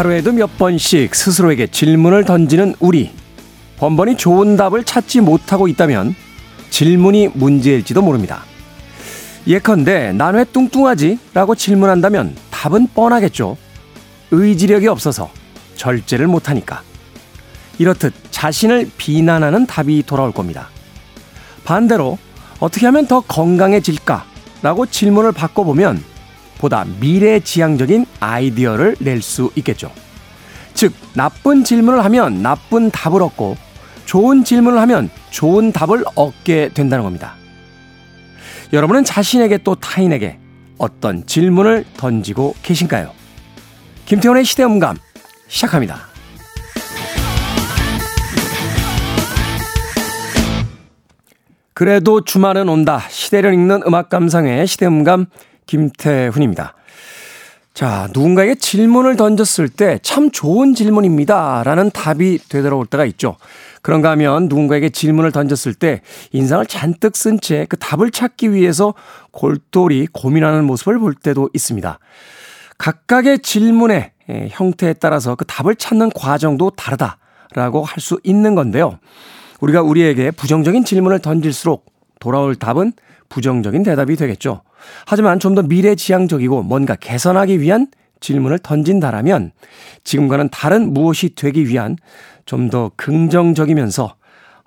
하루에도 몇 번씩 스스로에게 질문을 던지는 우리. 번번이 좋은 답을 찾지 못하고 있다면 질문이 문제일지도 모릅니다. 예컨대 난 왜 뚱뚱하지? 라고 질문한다면 답은 뻔하겠죠. 의지력이 없어서 절제를 못하니까. 이렇듯 자신을 비난하는 답이 돌아올 겁니다. 반대로 어떻게 하면 더 건강해질까? 라고 질문을 바꿔보면 보다 미래지향적인 아이디어를 낼 수 있겠죠. 즉, 나쁜 질문을 하면 나쁜 답을 얻고 좋은 질문을 하면 좋은 답을 얻게 된다는 겁니다. 여러분은 자신에게 또 타인에게 어떤 질문을 던지고 계신가요? 김태훈의 시대음감 시작합니다. 그래도 주말은 온다. 시대를 읽는 음악 감상의 시대음감 김태훈입니다. 자, 누군가에게 질문을 던졌을 때 참 좋은 질문입니다. 라는 답이 되돌아올 때가 있죠. 그런가 하면 누군가에게 질문을 던졌을 때 인상을 잔뜩 쓴 채 그 답을 찾기 위해서 골똘히 고민하는 모습을 볼 때도 있습니다. 각각의 질문의 예, 형태에 따라서 그 답을 찾는 과정도 다르다라고 할 수 있는 건데요. 우리가 우리에게 부정적인 질문을 던질수록 돌아올 답은 부정적인 대답이 되겠죠. 하지만 좀 더 미래지향적이고 뭔가 개선하기 위한 질문을 던진다라면 지금과는 다른 무엇이 되기 위한 좀 더 긍정적이면서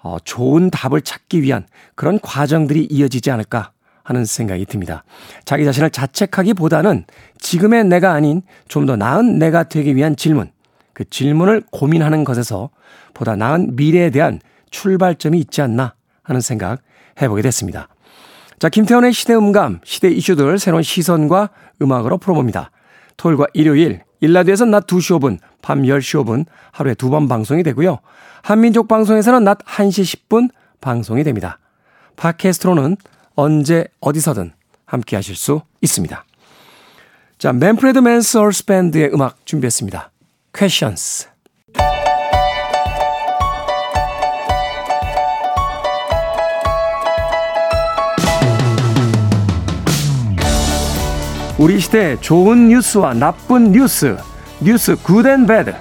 어, 좋은 답을 찾기 위한 그런 과정들이 이어지지 않을까 하는 생각이 듭니다. 자기 자신을 자책하기보다는 지금의 내가 아닌 좀 더 나은 내가 되기 위한 질문, 그 질문을 고민하는 것에서 보다 나은 미래에 대한 출발점이 있지 않나 하는 생각 해보게 됐습니다. 자, 김태훈의 시대 음감, 시대 이슈들 새로운 시선과 음악으로 풀어봅니다. 토요일과 일요일, 일라디오에서 낮 2시 5분, 밤 10시 5분 하루에 두 번 방송이 되고요. 한민족 방송에서는 낮 1시 10분 방송이 됩니다. 팟캐스트로는 언제 어디서든 함께 하실 수 있습니다. 자, Manfred Mann's Earth Band의 음악 준비했습니다. Questions. 우리 시대 좋은 뉴스와 나쁜 뉴스, News Good and Bad.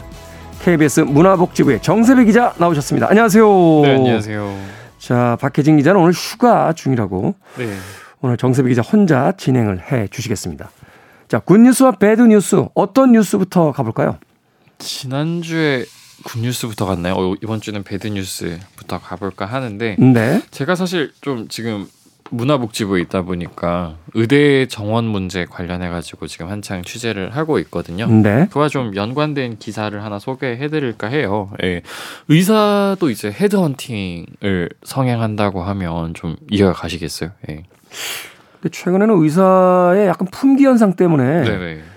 KBS 문화복지부의 정세배 기자 나오셨습니다. 안녕하세요. 네, 안녕하세요. 자, 박혜진 기자는 오늘 휴가 중이라고. 네. 오늘 정세배 기자 혼자 진행을 해 주시겠습니다. 자, 굿뉴스와 배드뉴스 어떤 뉴스부터 가볼까요? 지난주에 굿뉴스부터 갔나요? 어, 이번 주는 배드뉴스부터 가볼까 하는데 네. 제가 사실 좀 지금 문화복지부에 있다 보니까 의대 정원 문제 관련해 가지고 지금 한창 취재를 하고 있거든요. 네. 그와 좀 연관된 기사를 하나 소개해 드릴까 해요. 예. 의사도 이제 헤드헌팅을 성행한다고 하면 좀 이해가 가시겠어요? 예. 근데 최근에는 의사의 약간 품귀 현상 때문에 네네.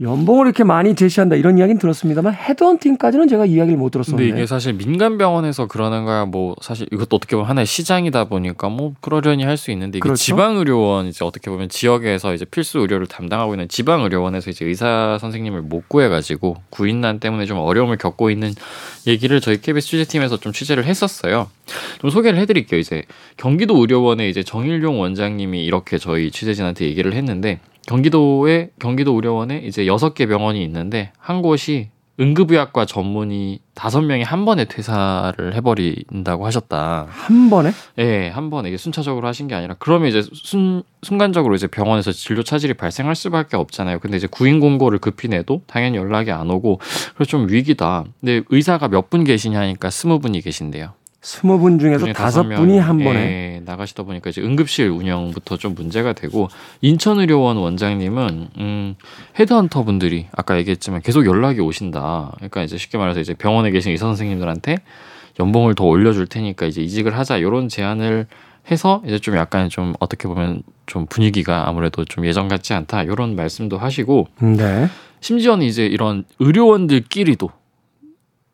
연봉을 이렇게 많이 제시한다 이런 이야기는 들었습니다만 헤드헌팅까지는 제가 이야기를 못 근데 들었었는데. 이게 사실 민간 병원에서 그러는 거야 뭐 사실 이것도 어떻게 보면 하나의 시장이다 보니까 뭐 그러려니 할 수 있는데 이게 그렇죠. 지방 의료원 이제 어떻게 보면 지역에서 이제 필수 의료를 담당하고 있는 지방 의료원에서 이제 의사 선생님을 못 구해 가지고 구인난 때문에 좀 어려움을 겪고 있는 얘기를 저희 KBS 취재팀에서 좀 취재를 했었어요. 좀 소개를 해드릴게요. 이제 경기도 의료원의 이제 정일용 원장님이 이렇게 저희 취재진한테 얘기를 했는데 경기도에 경기도 의료원에 이제 여섯 개 병원이 있는데 한 곳이 응급의학과 전문의 다섯 명이 한 번에 퇴사를 해버린다고 하셨다. 한 번에? 예, 한 번에 이게 순차적으로 하신 게 아니라 그러면 이제 순 순간적으로 이제 병원에서 진료 차질이 발생할 수밖에 없잖아요. 근데 이제 구인 공고를 급히 내도 당연히 연락이 안 오고 그래서 좀 위기다. 근데 의사가 몇 분 계시냐니까 스무 분이 계신데요. 스무 분 중에서 다섯 분이 한 번에. 예, 나가시다 보니까 이제 응급실 운영부터 좀 문제가 되고 인천의료원 원장님은 음, 헤드헌터 분들이 아까 얘기했지만 계속 연락이 오신다. 그러니까 이제 쉽게 말해서 이제 병원에 계신 의사 선생님들한테 연봉을 더 올려줄 테니까 이제 이직을 하자 이런 제안을 해서 이제 좀 약간 좀 어떻게 보면 좀 분위기가 아무래도 좀 예전 같지 않다 이런 말씀도 하시고 네. 심지어는 이제 이런 의료원들끼리도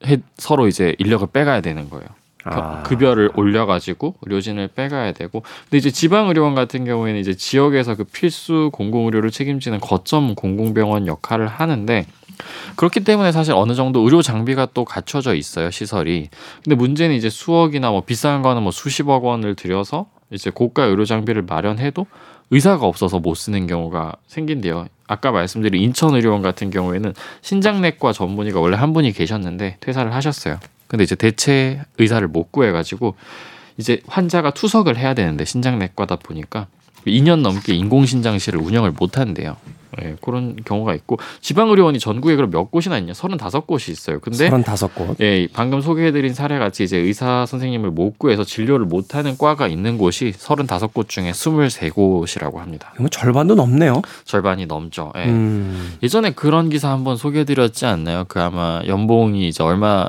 해, 서로 이제 인력을 빼가야 되는 거예요. 겨- 아. 급여를 올려가지고 의료진을 빼가야 되고 근데 이제 지방 의료원 같은 경우에는 이제 지역에서 그 필수 공공 의료를 책임지는 거점 공공병원 역할을 하는데 그렇기 때문에 사실 어느 정도 의료 장비가 또 갖춰져 있어요 시설이 근데 문제는 이제 수억이나 뭐 비싼 거는 뭐 수십억 원을 들여서 이제 고가 의료 장비를 마련해도 의사가 없어서 못 쓰는 경우가 생긴대요. 아까 말씀드린 인천의료원 같은 경우에는 신장내과 전문의가 원래 한 분이 계셨는데 퇴사를 하셨어요. 근데 이제 대체 의사를 못 구해가지고 이제 환자가 투석을 해야 되는데 신장내과다 보니까 2년 넘게 인공신장실을 운영을 못 한대요. 예, 그런 경우가 있고 지방의료원이 전국에 그럼 몇 곳이나 있냐? 35곳이 있어요. 근데 35곳. 예, 방금 소개해드린 사례 같이 이제 의사 선생님을 못 구해서 진료를 못 하는 과가 있는 곳이 35곳 중에 23곳이라고 합니다. 그러면 절반도 넘네요. 절반이 넘죠. 예. 음. 예전에 그런 기사 한번 소개해드렸지 않나요? 그 아마 연봉이 이제 얼마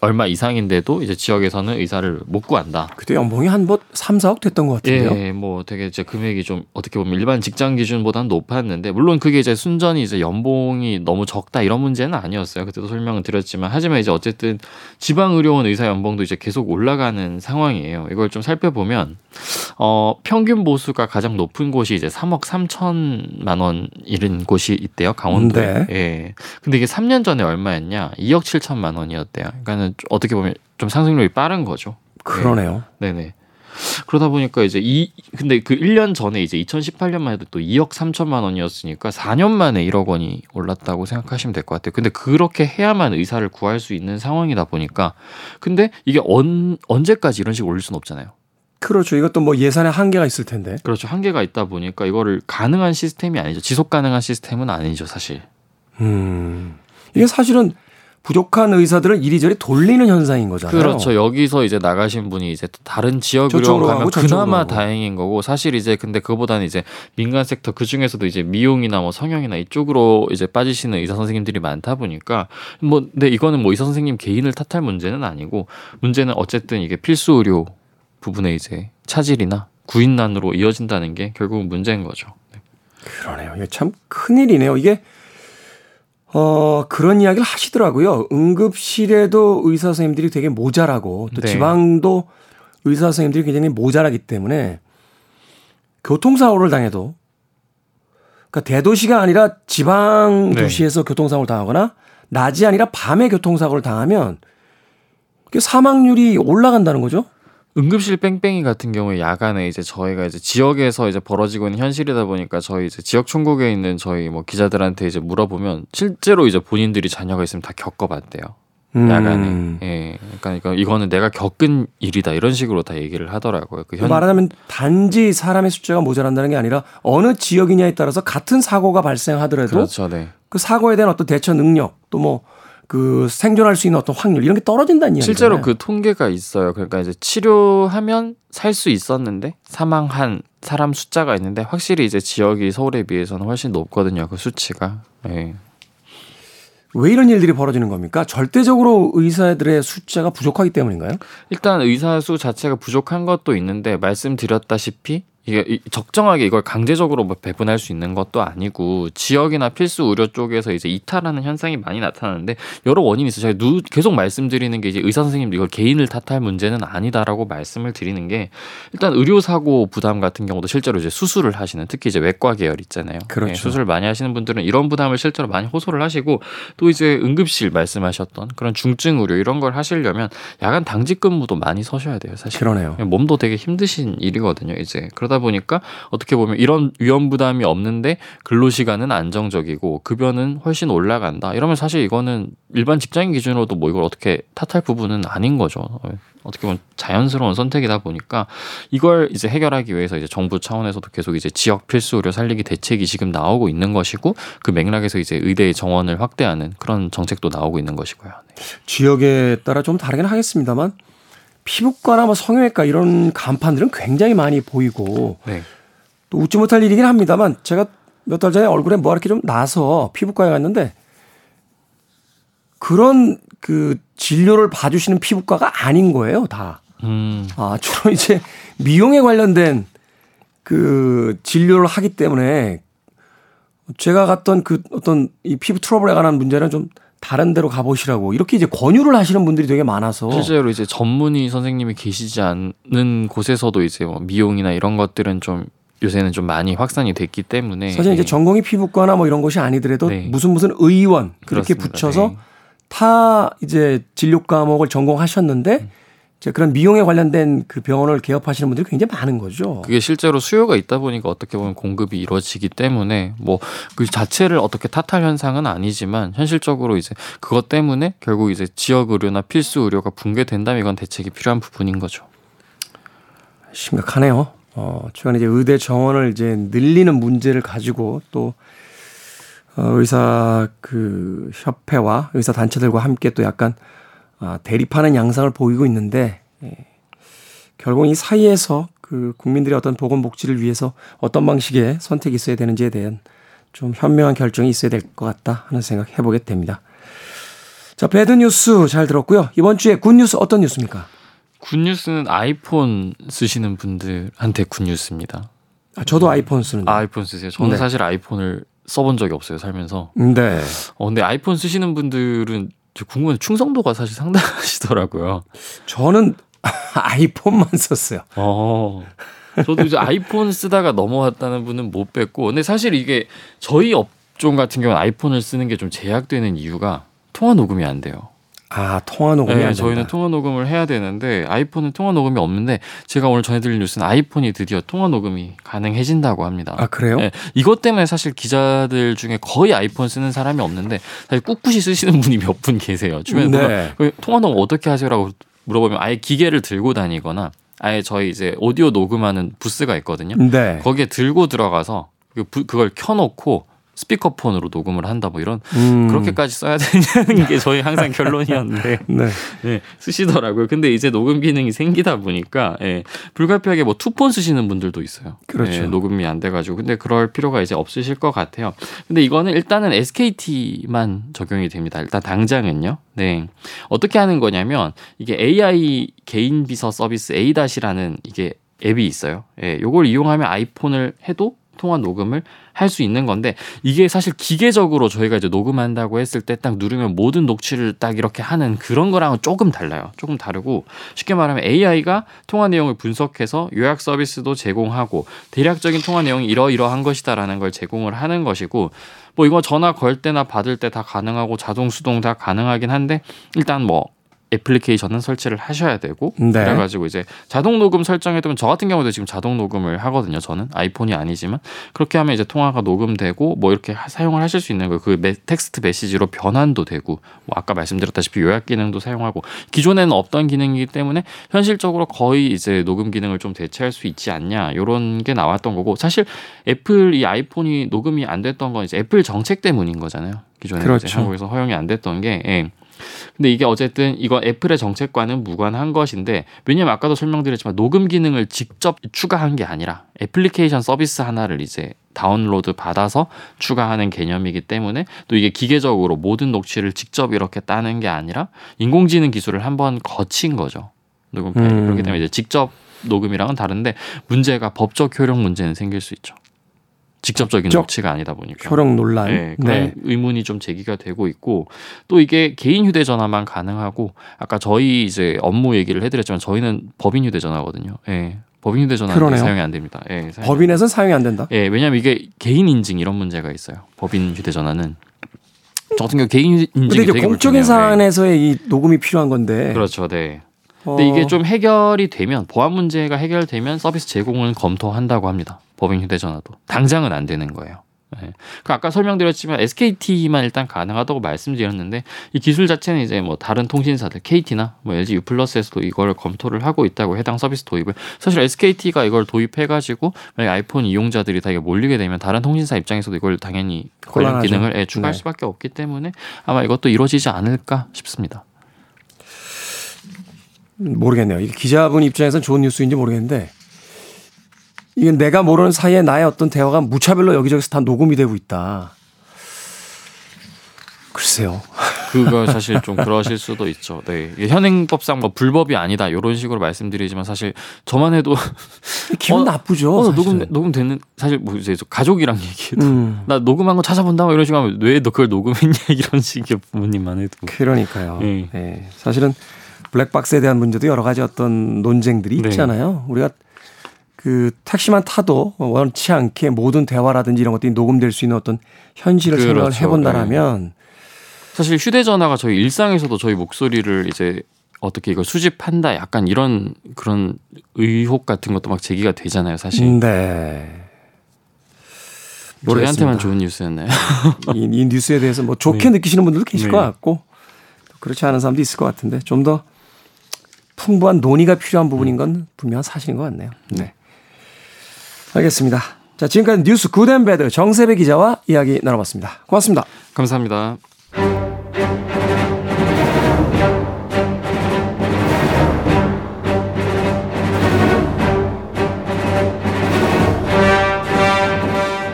얼마 이상인데도 이제 지역에서는 의사를 못 구한다. 그때 연봉이 한뭐 3, 4억 됐던 것 같은데요. 예, 뭐 되게 이제 금액이 좀 어떻게 보면 일반 직장 기준보다는 높았는데 물론 그게 이제 순전히 이제 연봉이 너무 적다 이런 문제는 아니었어요. 그때도 설명을 드렸지만 하지만 이제 어쨌든 지방 의료원 의사 연봉도 이제 계속 올라가는 상황이에요. 이걸 좀 살펴보면 어 평균 보수가 가장 높은 곳이 이제 3억 3천만 원 이른 곳이 있대요. 강원도에. 네. 예. 근데 이게 3년 전에 얼마였냐? 2억 7천만 원이었대요. 그러니까는 어떻게 보면 좀 상승률이 빠른 거죠. 그러네요. 네네. 그러다 보니까 이제 이 근데 그 1년 전에 이제 2018년만 해도 또 2억 3천만 원이었으니까 4년 만에 1억 원이 올랐다고 생각하시면 될 것 같아요. 근데 그렇게 해야만 의사를 구할 수 있는 상황이다 보니까 근데 이게 언, 언제까지 이런 식으로 올릴 수는 없잖아요. 그렇죠. 이것도 뭐 예산에 한계가 있을 텐데. 그렇죠. 한계가 있다 보니까 이거를 가능한 시스템이 아니죠. 지속 가능한 시스템은 아니죠, 사실. 음. 이게 사실은 부족한 의사들을 이리저리 돌리는 현상인 거잖아요. 그렇죠. 여기서 이제 나가신 분이 이제 또 다른 지역으로 가면 그나마. 다행인 거고 사실 이제 근데 그보다는 이제 민간 섹터 그 중에서도 이제 미용이나 뭐 성형이나 이쪽으로 이제 빠지시는 의사 선생님들이 많다 보니까 뭐 근데 이거는 뭐 의사 선생님 개인을 탓할 문제는 아니고 문제는 어쨌든 이게 필수 의료 부분에 이제 차질이나 구인난으로 이어진다는 게 결국은 문제인 거죠. 네. 그러네요. 이게 참 큰일이네요. 이게 어 그런 이야기를 하시더라고요. 응급실에도 의사 선생님들이 되게 모자라고 또 네. 지방도 의사 선생님들이 굉장히 모자라기 때문에 교통사고를 당해도 그러니까 대도시가 아니라 지방 네. 도시에서 교통사고를 당하거나 낮이 아니라 밤에 교통사고를 당하면 그 사망률이 올라간다는 거죠. 응급실 뺑뺑이 같은 경우에 야간에 이제 저희가 이제 지역에서 이제 벌어지고 있는 현실이다 보니까 저희 이제 지역 총국에 있는 저희 뭐 기자들한테 이제 물어보면 실제로 이제 본인들이 자녀가 있으면 다 겪어봤대요. 야간에. 음. 예. 그러니까 이거는 내가 겪은 일이다 이런 식으로 다 얘기를 하더라고요. 그 현, 말하자면 단지 사람의 숫자가 모자란다는 게 아니라 어느 지역이냐에 따라서 같은 사고가 발생하더라도 그렇죠. 네. 그 사고에 대한 어떤 대처 능력 또뭐 그 생존할 수 있는 어떤 확률 이런 게 떨어진다는 이야기잖아요. 실제로 그 통계가 있어요. 그러니까 이제 치료하면 살 수 있었는데 사망한 사람 숫자가 있는데 확실히 이제 지역이 서울에 비해서는 훨씬 높거든요. 그 수치가. 예. 왜 이런 일들이 벌어지는 겁니까? 절대적으로 의사들의 숫자가 부족하기 때문인가요? 일단 의사 수 자체가 부족한 것도 있는데 말씀드렸다시피 이게 이- 적정하게 이걸 강제적으로 뭐 배분할 수 있는 것도 아니고 지역이나 필수 의료 쪽에서 이제 이탈하는 현상이 많이 나타나는데 여러 원인이 있어요. 제가 누, 계속 말씀드리는 게 이제 의사 선생님도 이걸 개인을 탓할 문제는 아니다라고 말씀을 드리는 게 일단 의료 사고 부담 같은 경우도 실제로 이제 수술을 하시는 특히 이제 외과 계열 있잖아요. 그렇죠. 네, 수술 많이 하시는 분들은 이런 부담을 실제로 많이 호소를 하시고 또 이제 응급실 말씀하셨던 그런 중증 의료 이런 걸 하시려면 야간 당직 근무도 많이 서셔야 돼요. 사실. 그러네요. 몸도 되게 힘드신 일이거든요. 이제 그러다 보니까 어떻게 보면 이런 위험 부담이 없는데 근로 시간은 안정적이고 급여는 훨씬 올라간다. 이러면 사실 이거는 일반 직장인 기준으로도 뭐 이걸 어떻게 탓할 부분은 아닌 거죠. 어떻게 보면 자연스러운 선택이다 보니까 이걸 이제 해결하기 위해서 이제 정부 차원에서도 계속 이제 지역 필수 의료 살리기 대책이 지금 나오고 있는 것이고 그 맥락에서 이제 의대 정원을 확대하는 그런 정책도 나오고 있는 것이고요. 네. 지역에 따라 좀 다르긴 하겠습니다만 피부과나 뭐 성형외과 이런 간판들은 굉장히 많이 보이고 네. 또 웃지 못할 일이긴 합니다만 제가 몇 달 전에 얼굴에 뭐 이렇게 좀 나서 피부과에 갔는데 그런 그 진료를 봐주시는 피부과가 아닌 거예요, 다. 음. 아, 주로 이제 미용에 관련된 그 진료를 하기 때문에 제가 갔던 그 어떤 이 피부 트러블에 관한 문제는 좀 다른 데로 가보시라고 이렇게 이제 권유를 하시는 분들이 되게 많아서 실제로 이제 전문의 선생님이 계시지 않는 곳에서도 이제 뭐 미용이나 이런 것들은 좀 요새는 좀 많이 확산이 됐기 때문에 사실 이제 네. 전공이 피부과나 뭐 이런 것이 아니더라도 네. 무슨 무슨 의원 그렇게 그렇습니다. 붙여서 네. 타 이제 진료 과목을 전공하셨는데 이제 그런 미용에 관련된 그 병원을 개업하시는 분들이 굉장히 많은 거죠. 그게 실제로 수요가 있다 보니까 어떻게 보면 공급이 이루어지기 때문에 뭐 그 자체를 어떻게 탓할 현상은 아니지만 현실적으로 이제 그것 때문에 결국 이제 지역 의료나 필수 의료가 붕괴된다면 이건 대책이 필요한 부분인 거죠. 심각하네요. 어, 최근 이제 의대 정원을 이제 늘리는 문제를 가지고 또 어, 의사 그 협회와 의사 단체들과 함께 또 약간 아, 대립하는 양상을 보이고 있는데 예, 결국 이 사이에서 그 국민들의 어떤 보건복지를 위해서 어떤 방식의 선택이 있어야 되는지에 대한 좀 현명한 결정이 있어야 될 것 같다 하는 생각 해보게 됩니다. 자, bad news 잘 들었고요. 이번 주에 good news 어떤 뉴스입니까? good news는 아이폰 쓰시는 분들한테 good news입니다. 아, 저도 아이폰 쓰는데. 아이폰 쓰세요? 저는 네. 사실 아이폰을 써본 적이 없어요 살면서. 네. 어, 근데 아이폰 쓰시는 분들은 저 궁금해 충성도가 사실 상당하시더라고요. 저는 아이폰만 썼어요. 어. 저도 이제 아이폰 쓰다가 넘어왔다는 분은 못 뵀고, 근데 사실 이게 저희 업종 같은 경우는 아이폰을 쓰는 게 좀 제약되는 이유가 통화 녹음이 안 돼요. 아, 통화 녹음이 네, 안 저희는. 통화 녹음을 해야 되는데 아이폰은 통화 녹음이 없는데 제가 오늘 전해드릴 뉴스는 아이폰이 드디어 통화 녹음이 가능해진다고 합니다. 아, 그래요? 네, 이것 때문에 사실 기자들 중에 거의 아이폰 쓰는 사람이 없는데 사실 꿋꿋이 쓰시는 분이 몇 분 계세요. 주변에 네. 그 통화 녹음 어떻게 하세요라고 물어보면 아예 기계를 들고 다니거나 아예 저희 이제 오디오 녹음하는 부스가 있거든요. 네. 거기에 들고 들어가서 그 부- 그걸 켜놓고 스피커폰으로 녹음을 한다 뭐 이런 음. 그렇게까지 써야 되냐는 게 저희 항상 결론이었는데 네. 네, 쓰시더라고요. 근데 이제 녹음 기능이 생기다 보니까 예, 불가피하게 뭐 투폰 쓰시는 분들도 있어요. 그렇죠. 예, 녹음이 안 돼가지고 근데 그럴 필요가 이제 없으실 것 같아요. 근데 이거는 일단은 SKT만 적용이 됩니다. 일단 당장은요. 네, 어떻게 하는 거냐면 이게 AI 개인 비서 서비스 A-라는 이게 앱이 있어요. 예, 요걸 이용하면 아이폰을 해도 통화 녹음을 할 수 있는 건데 이게 사실 기계적으로 저희가 이제 녹음한다고 했을 때 딱 누르면 모든 녹취를 딱 이렇게 하는 그런 거랑은 조금 달라요. 조금 다르고 쉽게 말하면 AI가 통화 내용을 분석해서 요약 서비스도 제공하고 대략적인 통화 내용이 이러이러한 것이다라는 걸 제공을 하는 것이고 뭐 이거 전화 걸 때나 받을 때 다 가능하고 자동 수동 다 가능하긴 한데 일단 뭐 애플리케이션은 설치를 하셔야 되고 네. 그래가지고 이제 자동 녹음 설정해두면 저 같은 경우도 지금 자동 녹음을 하거든요. 저는 아이폰이 아니지만 그렇게 하면 이제 통화가 녹음되고 뭐 이렇게 하- 사용을 하실 수 있는 거예요. 그 메- 텍스트 메시지로 변환도 되고 뭐 아까 말씀드렸다시피 요약 기능도 사용하고 기존에는 없던 기능이기 때문에 현실적으로 거의 이제 녹음 기능을 좀 대체할 수 있지 않냐 이런 게 나왔던 거고 사실 애플 이 아이폰이 녹음이 안 됐던 건 이제 애플 정책 때문인 거잖아요. 기존에 그렇죠. 이제 한국에서 허용이 안 됐던 게 예. 근데 이게 어쨌든 이거 애플의 정책과는 무관한 것인데 왜냐면 아까도 설명드렸지만 녹음 기능을 직접 추가한 게 아니라 애플리케이션 서비스 하나를 이제 다운로드 받아서 추가하는 개념이기 때문에 또 이게 기계적으로 모든 녹취를 직접 이렇게 따는 게 아니라 인공지능 기술을 한번 거친 거죠. 녹음. 음. 그렇기 때문에 이제 직접 녹음이랑은 다른데 문제가 법적 효력 문제는 생길 수 있죠. 직접적인 녹취가 아니다 보니까. 효력 논란. 네, 그런 네. 의문이 좀 제기가 되고 있고 또 이게 개인 휴대전화만 가능하고 아까 저희 이제 업무 얘기를 해드렸지만 저희는 법인 휴대전화거든요. 예, 법인 휴대전화는. 사용이 안 됩니다. 예, 사용이 법인에선 사용이 안 된다. 예, 왜냐하면 이게 개인 인증 이런 문제가 있어요. 법인 휴대전화는 저 같은 경우 개인 인증이 되게 공적인 불편해요. 사안에서의 이 녹음이 필요한 건데. 예. 그렇죠, 네. 어, 근데 이게 좀 해결이 되면 보안 문제가 해결되면 서비스 제공은 검토한다고 합니다. 법인 휴대전화도 당장은 안 되는 거예요. 네. 그 아까 설명드렸지만 SKT만 일단 가능하다고 말씀드렸는데 이 기술 자체는 이제 뭐 다른 통신사들 KT나 뭐 LG U 플러스에서도 이걸 검토를 하고 있다고 해당 서비스 도입을 사실 SKT가 이걸 도입해가지고 만약 아이폰 이용자들이 다 이게 몰리게 되면 다른 통신사 입장에서도 이걸 당연히 관련. 기능을 예, 추가할 네. 수밖에 없기 때문에 아마 이것도 이루어지지 않을까 싶습니다. 모르겠네요. 기자분 입장에서는 좋은 뉴스인지 모르겠는데 이게 내가 모르는 사이에 나의 어떤 대화가 무차별로 여기저기서 다 녹음이 되고 있다. 글쎄요. 그거 사실 좀 그러실 수도 있죠. 네. 현행법상 뭐 불법이 아니다 이런 식으로 말씀드리지만 사실 저만 해도 기분 어, 나쁘죠. 어. 녹음 녹음 되는 사실 뭐 이제 저 가족이랑 얘기해도 음, 나 녹음한 거 찾아본다 뭐 이런 식으로 하면 왜 너 그걸 녹음했냐 이런 식의 부모님만 해도 그러니까요. 네. 예, 사실은 블랙박스에 대한 문제도 여러 가지 어떤 논쟁들이 네. 있잖아요. 우리가 그 택시만 타도 원치 않게 모든 대화라든지 이런 것들이 녹음될 수 있는 어떤 현실을 생각을 그렇죠. 해본다라면 사실 휴대전화가 저희 일상에서도 저희 목소리를 이제 어떻게 이걸 수집한다 약간 이런 그런 의혹 같은 것도 막 제기가 되잖아요 사실 네. 저희한테만 모르겠습니다. 좋은 뉴스였나요? 이, 이 뉴스에 대해서 뭐 좋게 네. 느끼시는 분들도 계실 네. 것 같고 그렇지 않은 사람도 있을 것 같은데 좀 더 풍부한 논의가 필요한 부분인 건 분명 한 사실인 것 같네요. 네. 알겠습니다. 자, 지금까지 뉴스 굿앤배드 정세배 기자와 이야기 나눠봤습니다. 고맙습니다. 감사합니다.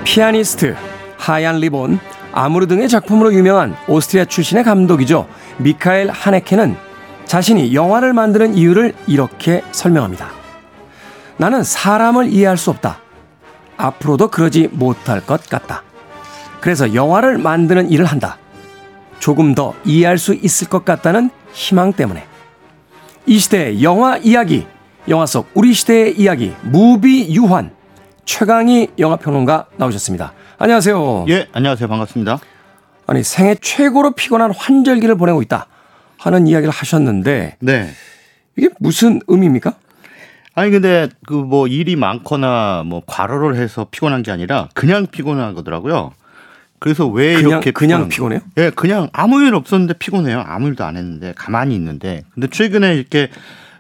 피아니스트, 하얀 리본, 아무르 등의 작품으로 유명한 오스트리아 출신의 감독이죠. 미카엘 하네케는 자신이 영화를 만드는 이유를 이렇게 설명합니다. 나는 사람을 이해할 수 없다. 앞으로도 그러지 못할 것 같다. 그래서 영화를 만드는 일을 한다. 조금 더 이해할 수 있을 것 같다는 희망 때문에. 이 시대의 영화 이야기, 영화 속 우리 시대의 이야기, 무비 유환. 최강희 영화평론가 나오셨습니다. 안녕하세요. 예, 안녕하세요. 반갑습니다. 아니 생애 최고로 피곤한 환절기를 보내고 있다 하는 이야기를 하셨는데 네. 이게 무슨 의미입니까? 아니 근데 그 뭐 일이 많거나 뭐 과로를 해서 피곤한 게 아니라 그냥 피곤한 거더라고요. 그래서 왜 그냥 이렇게 그냥 피곤해요? 예, 그냥 아무 일 없었는데 피곤해요. 아무 일도 안 했는데 가만히 있는데. 근데 최근에 이렇게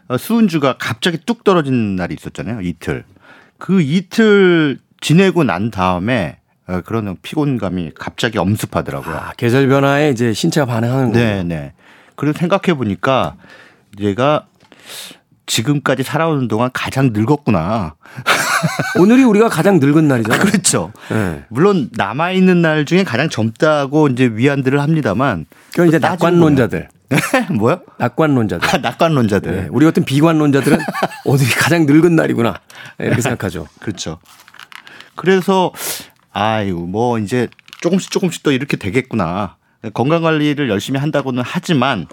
어, 수은주가 갑자기 뚝 떨어진 날이 있었잖아요. 이틀. 그 이틀 지내고 난 다음에 어, 그런 피곤감이 갑자기 엄습하더라고요. 아, 계절 변화에 이제 신체가 반응하는 거예요. 네, 네. 그래서 생각해 보니까 내가 지금까지 살아오는 동안 가장 늙었구나. 오늘이 우리가 가장 늙은 날이잖아요. 그렇죠. 네. 물론 남아 있는 날 중에 가장 젊다고 이제 위안들을 합니다만 그건 이제 낙관론자들, 보면- 뭐요? 낙관론자들. 아, 낙관론자들. 네, 우리 같은 비관론자들은 오늘이 가장 늙은 날이구나 네, 이렇게 생각하죠. 그렇죠. 그래서 아이고 뭐 이제 조금씩 조금씩 또 이렇게 되겠구나. 건강 관리를 열심히 한다고는 하지만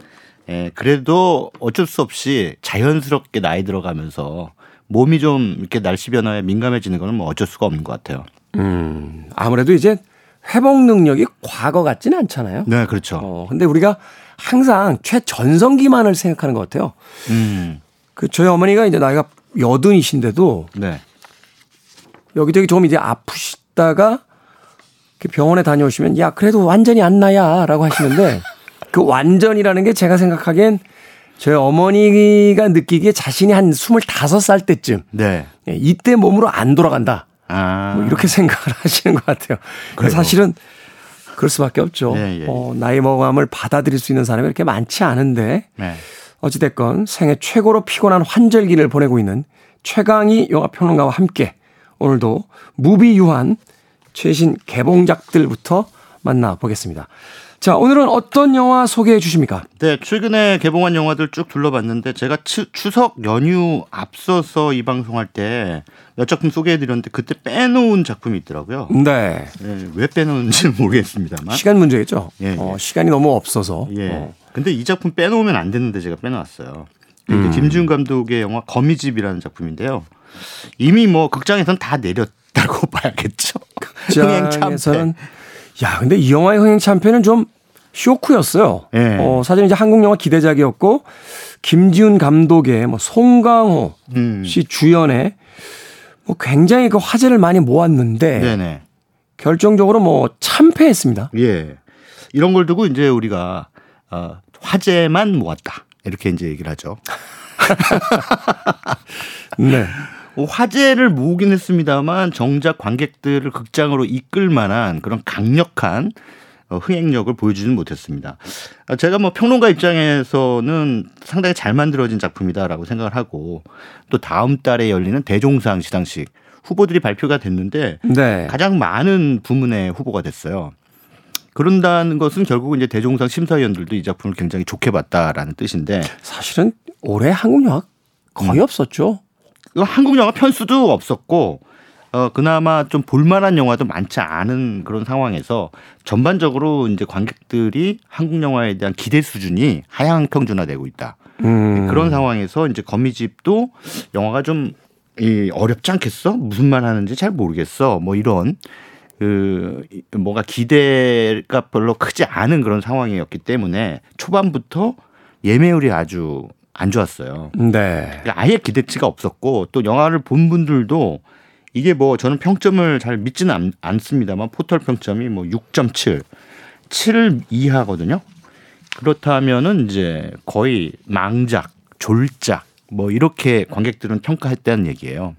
예, 그래도 어쩔 수 없이 자연스럽게 나이 들어가면서 몸이 좀 이렇게 날씨 변화에 민감해지는 거는 뭐 어쩔 수가 없는 것 같아요. 음, 아무래도 이제 회복 능력이 과거 같지는 않잖아요. 네, 그렇죠. 어, 근데 우리가 항상 최전성기만을 생각하는 것 같아요. 음, 그 저희 어머니가 이제 나이가 여든이신데도 네, 여기저기 조금 이제 아프시다가 병원에 다녀오시면 야 그래도 완전히 안 나야라고 하시는데 그 완전이라는 게 제가 생각하기엔 저희 어머니가 느끼기에 자신이 한 25살 때쯤 네. 예, 이때 몸으로 안 돌아간다. 아, 뭐 이렇게 생각을 하시는 것 같아요. 그래요. 사실은 그럴 수밖에 없죠. 예, 예, 어, 나이 먹음을 받아들일 수 있는 사람이 그렇게 많지 않은데 네. 어찌됐건 생애 최고로 피곤한 환절기를 보내고 있는 최강희 영화평론가와 함께 오늘도 무비 유한 최신 개봉작들부터 만나보겠습니다. 자, 오늘은 어떤 영화 소개해 주십니까? 네, 최근에 개봉한 영화들 쭉 둘러봤는데 제가 추, 추석 연휴 앞서서 이 방송할 때 몇 작품 소개해 드렸는데 그때 빼놓은 작품이 있더라고요. 네. 네, 왜 빼놓은지는 모르겠습니다만. 시간 문제겠죠? 예, 예. 어, 시간이 너무 없어서. 예. 어. 근데 이 작품 빼놓으면 안 되는데 제가 빼놓았어요. 이게 김지훈 감독의 영화 거미집이라는 작품인데요. 이미 뭐 극장에선 다 내렸다고 봐야겠죠. 흥행 참패. 장에서는 야, 근데 이 영화의 흥행 참패는 좀 쇼크였어요. 예. 어, 사실 이제 한국 영화 기대작이었고 김지훈 감독의 뭐 송강호 음. 씨 주연의 뭐 굉장히 그 화제를 많이 모았는데 네네. 결정적으로 뭐 참패했습니다. 예. 이런 걸 두고 이제 우리가 어, 화제만 모았다. 이렇게 이제 얘기를 하죠. 네. 뭐 화제를 모으긴 했습니다만 정작 관객들을 극장으로 이끌 만한 그런 강력한 어, 흥행력을 보여주지는 못했습니다. 아, 제가 뭐 평론가 입장에서는 상당히 잘 만들어진 작품이다라고 생각을 하고 또 다음 달에 열리는 대종상 시상식 후보들이 발표가 됐는데 네. 가장 많은 부문에 후보가 됐어요. 그런다는 것은 결국은 이제 대종상 심사위원들도 이 작품을 굉장히 좋게 봤다라는 뜻인데 사실은 올해 한국 영화 거의 음. 없었죠. 이거 한국 영화 편수도 없었고 어 그나마 좀 볼만한 영화도 많지 않은 그런 상황에서 전반적으로 이제 관객들이 한국 영화에 대한 기대 수준이 하향 평준화되고 있다. 음. 그런 상황에서 이제 거미집도 영화가 좀 이, 어렵지 않겠어? 무슨 말 하는지 잘 모르겠어. 뭐 이런 그 이- 뭐가 기대가 별로 크지 않은 그런 상황이었기 때문에 초반부터 예매율이 아주 안 좋았어요. 네. 그러니까 아예 기대치가 없었고 또 영화를 본 분들도 이게 뭐 저는 평점을 잘 믿지는 않, 않습니다만 포털 평점이 뭐 6.7, 7 이하거든요. 그렇다면은 이제 거의 망작, 졸작 뭐 이렇게 관객들은 평가했다는 얘기예요.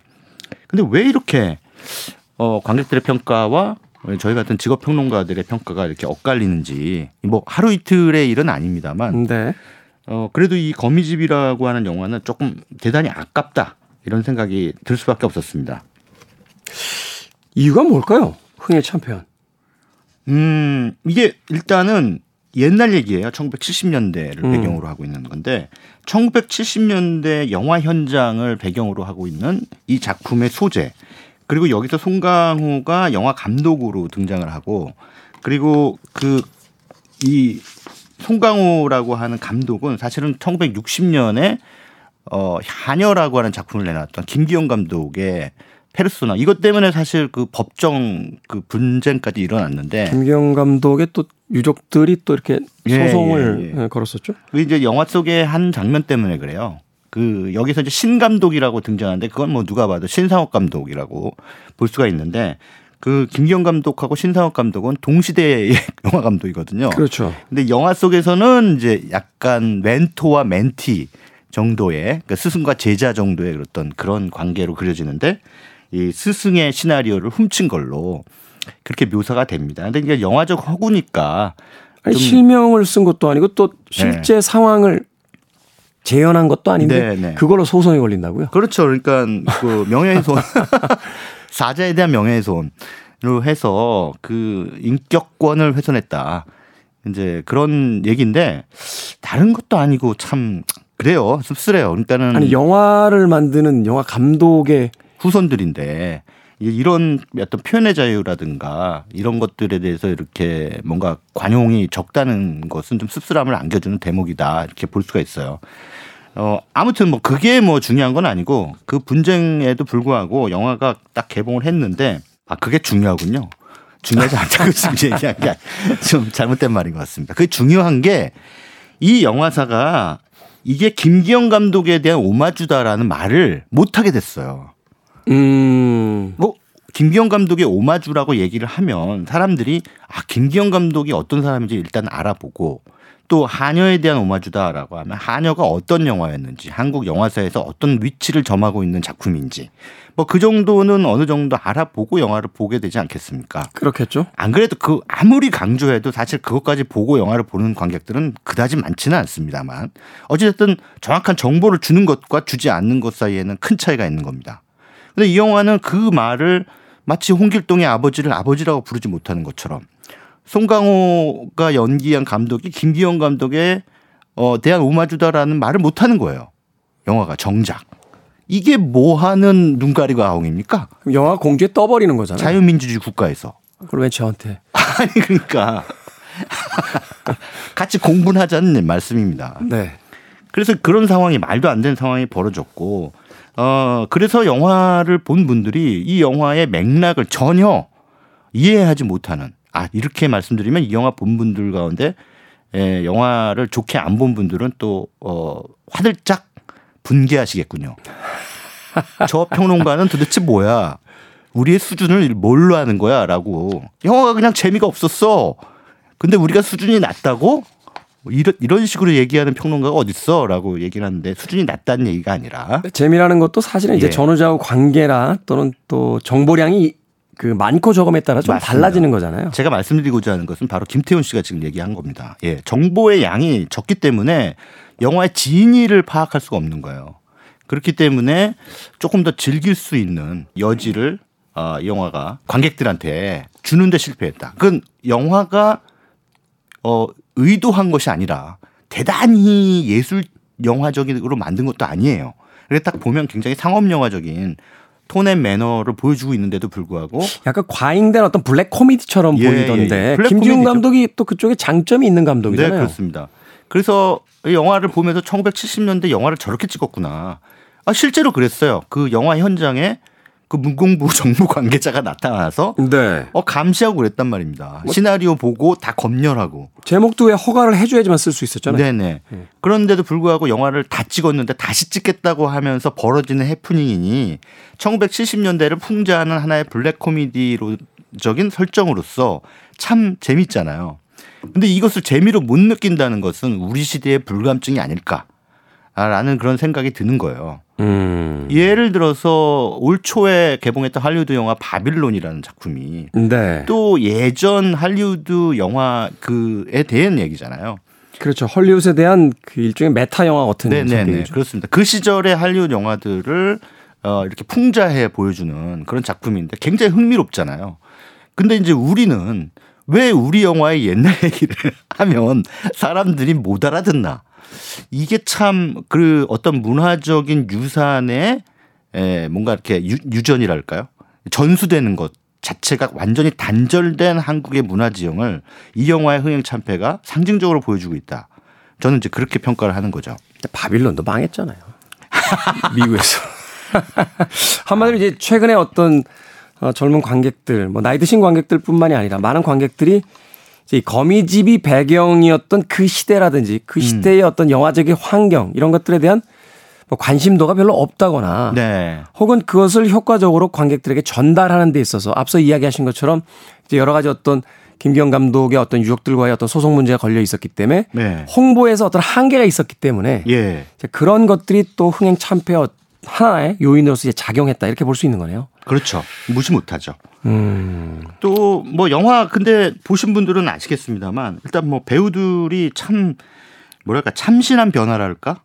근데 왜 이렇게 어 관객들의 평가와 저희 같은 직업 평론가들의 평가가 이렇게 엇갈리는지 뭐 하루 이틀의 일은 아닙니다만 네. 어 그래도 이 거미집이라고 하는 영화는 조금 대단히 아깝다 이런 생각이 들 수밖에 없었습니다. 이유가 뭘까요? 흥의 참패한. 음 이게 일단은 옛날 얘기예요. 1970년대를 음. 배경으로 하고 있는 건데 1970년대 영화 현장을 배경으로 하고 있는 이 작품의 소재 그리고 여기서 송강호가 영화 감독으로 등장을 하고 그리고 그 이 송강호라고 하는 감독은 사실은 1960년에 어 한여라고 하는 작품을 내놨던 김기영 감독의 페르소나 이것 때문에 사실 그 법정 그 분쟁까지 일어났는데 김경 감독의 또 유족들이 또 이렇게 예, 소송을 예, 예. 걸었었죠. 그 이제 영화 속의 한 장면 때문에 그래요. 그 여기서 이제 신 감독이라고 등장하는데 그건 뭐 누가 봐도 신상옥 감독이라고 볼 수가 있는데 그 김기영 감독하고 신상옥 감독은 동시대의 영화 감독이거든요. 그렇죠. 근데 영화 속에서는 이제 약간 멘토와 멘티 정도의 그러니까 스승과 제자 정도의 어떤 그런 관계로 그려지는데 이 스승의 시나리오를 훔친 걸로 그렇게 묘사가 됩니다. 근데 이게 영화적 허구니까 아니, 좀- 실명을 쓴 것도 아니고 또 실제 상황을 재현한 것도 아닌데 네, 네. 그걸로 소송이 걸린다고요? 그렇죠. 그러니까 그 명예훼손 사자에 대한 명예훼손으로 해서 그 인격권을 훼손했다. 이제 그런 얘기인데 다른 것도 아니고 참 그래요. 씁쓸해요. 그러니까는 아니 영화를 만드는 영화 감독의 후손들인데 이- 이런 어떤 표현의 자유라든가 이런 것들에 대해서 이렇게 뭔가 관용이 적다는 것은 좀 씁쓸함을 안겨주는 대목이다 이렇게 볼 수가 있어요. 어 아무튼 뭐 그게 뭐 중요한 건 아니고 그 분쟁에도 불구하고 영화가 딱 개봉을 했는데 아 그게 중요하군요. 중요하지 않다고 지금 얘기한 게 좀 잘못된 말인 것 같습니다. 그게 중요한 게 이 영화사가 이게 김기영 감독에 대한 오마주다라는 말을 못 하게 됐어요. 음 뭐 김기영 감독의 오마주라고 얘기를 하면 사람들이 아 김기영 감독이 어떤 사람인지 일단 알아보고 또 한여에 대한 오마주다라고 하면 한여가 어떤 영화였는지 한국 영화사에서 어떤 위치를 점하고 있는 작품인지 뭐 그 정도는 어느 정도 알아보고 영화를 보게 되지 않겠습니까? 그렇겠죠. 안 그래도 그 아무리 강조해도 사실 그것까지 보고 영화를 보는 관객들은 그다지 많지는 않습니다만 어찌됐든 정확한 정보를 주는 것과 주지 않는 것 사이에는 큰 차이가 있는 겁니다. 근데 이 영화는 그 말을 마치 홍길동의 아버지를 아버지라고 부르지 못하는 것처럼 송강호가 연기한 감독이 김기영 감독에 어, 대한 오마주다라는 말을 못 하는 거예요. 영화가 정작. 이게 뭐 하는 눈 가리고 아웅입니까? 그럼 영화 공주에 떠버리는 거잖아요. 자유민주주의 국가에서. 그걸 왜 저한테? 아니 그러니까 같이 공부를 하자는 말씀입니다. 네. 그래서 그런 상황이 말도 안 되는 상황이 벌어졌고 어 그래서 영화를 본 분들이 이 영화의 맥락을 전혀 이해하지 못하는 아 이렇게 말씀드리면 이 영화 본 분들 가운데 예, 영화를 좋게 안 본 분들은 또 어 화들짝 분개하시겠군요. 저 평론가는 도대체 뭐야? 우리의 수준을 뭘로 하는 거야?라고 영화가 그냥 재미가 없었어. 근데 우리가 수준이 낮다고 이런 이런 식으로 얘기하는 평론가가 어딨어 라고 얘기를 하는데 수준이 낮다는 얘기가 아니라 재미라는 것도 사실은 이제 예. 전후좌우 관계나 또는 또 정보량이 그 많고 적음에 따라 좀 맞습니다. 달라지는 거잖아요. 제가 말씀드리고자 하는 것은 바로 김태훈 씨가 지금 얘기한 겁니다. 예, 정보의 양이 적기 때문에 영화의 진위를 파악할 수가 없는 거예요. 그렇기 때문에 조금 더 즐길 수 있는 여지를 어, 이 영화가 관객들한테 주는데 실패했다. 그건 영화가 어, 의도한 것이 아니라 대단히 예술 영화적으로 만든 것도 아니에요. 그래서 딱 보면 굉장히 상업 영화적인 tone and manner를 보여주고 있는데도 불구하고 약간 과잉된 어떤 블랙 코미디처럼 예, 보이던데 예, 예. 블랙 김지운. 감독이 또 그쪽에 장점이 있는 네, 감독이잖아요. 그렇습니다. 그래서 이 영화를 보면서 1970년대 영화를 저렇게 찍었구나. 아, 실제로 그랬어요. 그 영화 현장에 그 문공부 정부 관계자가 나타나서 네. 어 감시하고 그랬단 말입니다. 시나리오 보고 다 검열하고. 제목도 왜 허가를 해줘야지만 쓸 수 있었잖아요. 네네. 그런데도 불구하고 영화를 다 찍었는데 다시 찍겠다고 하면서 벌어지는 해프닝이니 1970년대를 풍자하는 하나의 블랙 코미디로적인 설정으로서 참 재밌잖아요. 근데 이것을 재미로 못 느낀다는 것은 우리 시대의 불감증이 아닐까 라는 그런 생각이 드는 거예요. 음. 예를 들어서 올 초에 개봉했던 할리우드 영화 바빌론이라는 작품이 네. 또 예전 할리우드 영화 그에 대한 얘기잖아요. 그렇죠. 헐리우드에 대한 그 일종의 메타 영화 같은 네네네 성격이죠. 그렇습니다. 그 시절의 할리우드 영화들을 어, 이렇게 풍자해 보여주는 그런 작품인데 굉장히 흥미롭잖아요. 근데 이제 우리는 왜 우리 영화의 옛날 얘기를 하면 사람들이 못 알아듣나? 이게 참 그 어떤 문화적인 유산의 에, 뭔가 이렇게 유, 유전이랄까요? 전수되는 것 자체가 완전히 단절된 한국의 문화 지형을 이 영화의 흥행 참패가 상징적으로 보여주고 있다. 저는 이제 그렇게 평가를 하는 거죠. 바빌론도 망했잖아요. 미국에서. 한마디로 이제 최근에 어떤 어, 젊은 관객들, 뭐 나이 드신 관객들뿐만이 아니라 많은 관객들이 이 거미집이 배경이었던 그 시대라든지 그 시대의 어떤 영화적인 환경 이런 것들에 대한 뭐 관심도가 별로 없다거나 네. 혹은 그것을 효과적으로 관객들에게 전달하는 데 있어서 앞서 이야기하신 것처럼 이제 여러 가지 어떤 김기영 감독의 어떤 유족들과의 어떤 소송 문제가 걸려 있었기 때문에 네. 홍보에서 어떤 한계가 있었기 때문에 예. 그런 것들이 또 흥행 참패 하나의 요인으로서 이제 작용했다 이렇게 볼 수 있는 거네요. 그렇죠. 무시 못하죠. 음. 또뭐 영화 근데 보신 분들은 아시겠습니다만 일단 뭐 배우들이 참 뭐랄까 참신한 변화랄까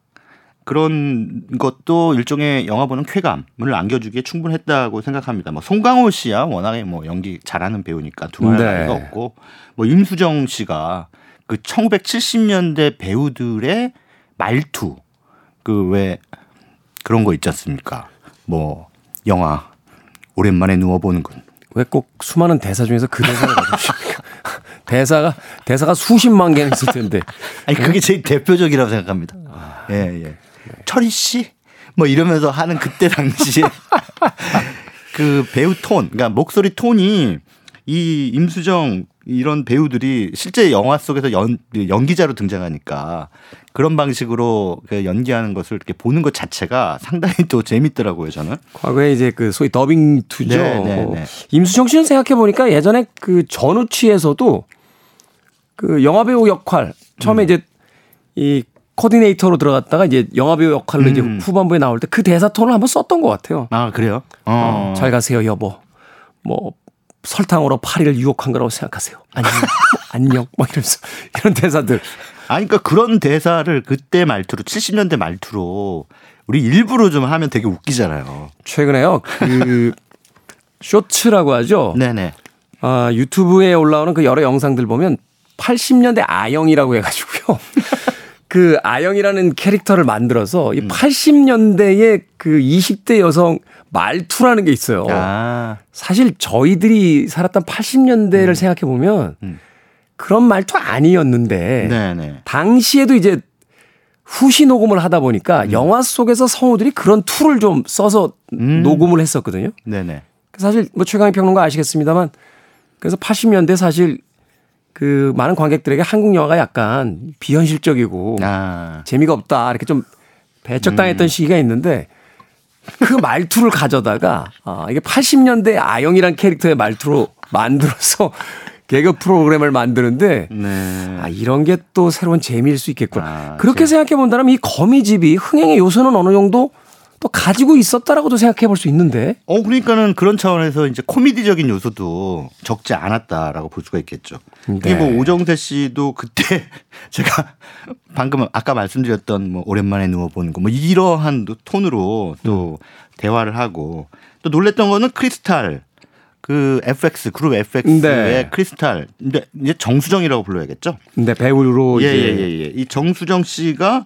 그런 것도 일종의 영화 보는 쾌감을 안겨주기에 충분했다고 생각합니다. 뭐 송강호 씨야 워낙에 뭐 연기 잘하는 배우니까 두말할 네. 나위가 없고 뭐 임수정 씨가 그 1970년대 배우들의 말투 그 왜 그런 거 있지 않습니까? 뭐 영화 오랜만에 누워보는군. 왜 꼭 수많은 대사 중에서 그 대사를 가져오십니까? 대사가 대사가 수십만 개는 있을 텐데. 아니 그게 제일 대표적이라고 생각합니다. 예 예. 철희 씨 뭐 이러면서 하는 그때 당시에 그 배우 톤, 그러니까 목소리 톤이 이 임수정 이런 배우들이 실제 영화 속에서 연, 연기자로 등장하니까 그런 방식으로 그 연기하는 것을 이렇게 보는 것 자체가 상당히 또 재밌더라고요 저는. 과거에 이제 그 소위 더빙 투죠. 네, 네, 네. 임수정 씨는 생각해 보니까 예전에 그 전우치에서도 그 영화 배우 역할 처음에 이제 이 코디네이터로 들어갔다가 이제 영화배우 역할로 이제 음. 후반부에 나올 때 그 대사 톤을 한번 썼던 것 같아요. 아 그래요? 어, 잘 가세요 여보. 뭐 설탕으로 파리를 유혹한 거라고 생각하세요. 안녕. 안녕. 막 이러면서 이런 대사들. 아니 그러니까 그런 대사를 그때 말투로 70년대 말투로 우리 일부러 좀 하면 되게 웃기잖아요. 최근에요. 그 쇼츠라고 하죠. 네네. 아, 유튜브에 올라오는 그 여러 영상들 보면 80년대 아영이라고 해가지고요. 그 아영이라는 캐릭터를 만들어서 이 80년대의 그 20대 여성 말투라는 게 있어요. 아 사실 저희들이 살았던 80년대를 생각해 보면 음. 그런 말투 아니었는데 네네. 당시에도 이제 후시 녹음을 하다 보니까 음. 영화 속에서 성우들이 그런 투를 좀 써서 음. 녹음을 했었거든요. 네네. 사실 뭐 최강희 평론가 아시겠습니다만 그래서 80년대 사실 그 많은 관객들에게 한국 영화가 약간 비현실적이고 아 재미가 없다 이렇게 좀 배척당했던 음. 시기가 있는데 그 말투를 가져다가 아 이게 80년대 아영이란 캐릭터의 말투로 만들어서 개그 프로그램을 만드는데 네. 아 이런 게 또 새로운 재미일 수 있겠구나. 아, 그렇게 생각해 본다면 이 거미집이 흥행의 요소는 어느 정도 또 가지고 있었다라고도 생각해 볼 수 있는데 어 그러니까는 그런 차원에서 이제 코미디적인 요소도 적지 않았다라고 볼 수가 있겠죠. 이게 네. 뭐 오정세 씨도 그때 제가 방금 아까 말씀드렸던 뭐 오랜만에 누워 보는 거 뭐 이러한 톤으로 또 대화를 하고 또 놀랬던 거는 크리스탈 그 FX 그룹 FX의 네. 크리스탈 근데 이제 정수정이라고 불러야겠죠. 근데 배우로 이제 예예 예. 이 정수정 씨가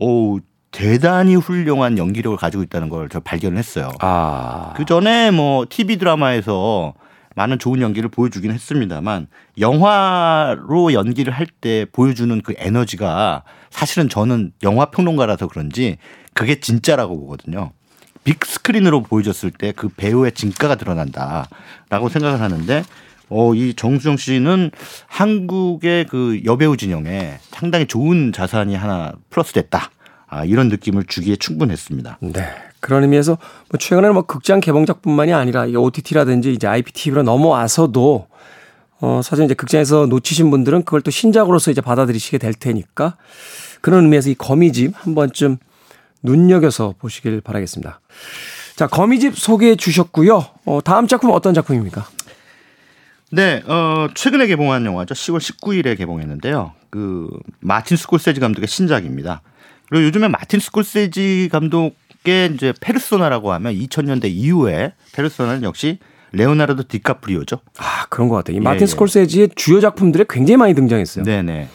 오 대단히 훌륭한 연기력을 가지고 있다는 걸 저 발견했어요. 아 그 전에 뭐 TV 드라마에서 많은 좋은 연기를 보여주긴 했습니다만 영화로 연기를 할 때 보여주는 그 에너지가 사실은 저는 영화 평론가라서 그런지 그게 진짜라고 보거든요. 빅 스크린으로 보여줬을 때 그 배우의 진가가 드러난다라고 생각을 하는데 어, 이 정수정 씨는 한국의 그 여배우 진영에 상당히 좋은 자산이 하나 플러스 됐다. 아, 이런 느낌을 주기에 충분했습니다. 네. 그런 의미에서 뭐 최근에는 뭐 극장 개봉작뿐만이 아니라 이게 OTT라든지 이제 IPTV로 넘어와서도 어, 사실 이제 극장에서 놓치신 분들은 그걸 또 신작으로서 이제 받아들이시게 될 테니까 그런 의미에서 이 거미집 한 번쯤 눈여겨서 보시길 바라겠습니다. 자, 거미집 소개해 주셨고요. 어, 다음 작품 어떤 작품입니까? 네, 어, 최근에 개봉한 영화죠. 10월 19일에 개봉했는데요. 그 마틴 스콜세지 감독의 신작입니다. 그리고 요즘에 마틴 스콜세지 감독 의 이제 페르소나라고 하면 2000년대 이후에 페르소나는 역시 레오나르도 디카프리오죠. 아, 그런 것 같아요. 이 예, 마틴 예. 스콜세지의 주요 작품들에 굉장히 많이 등장했어요. 네네.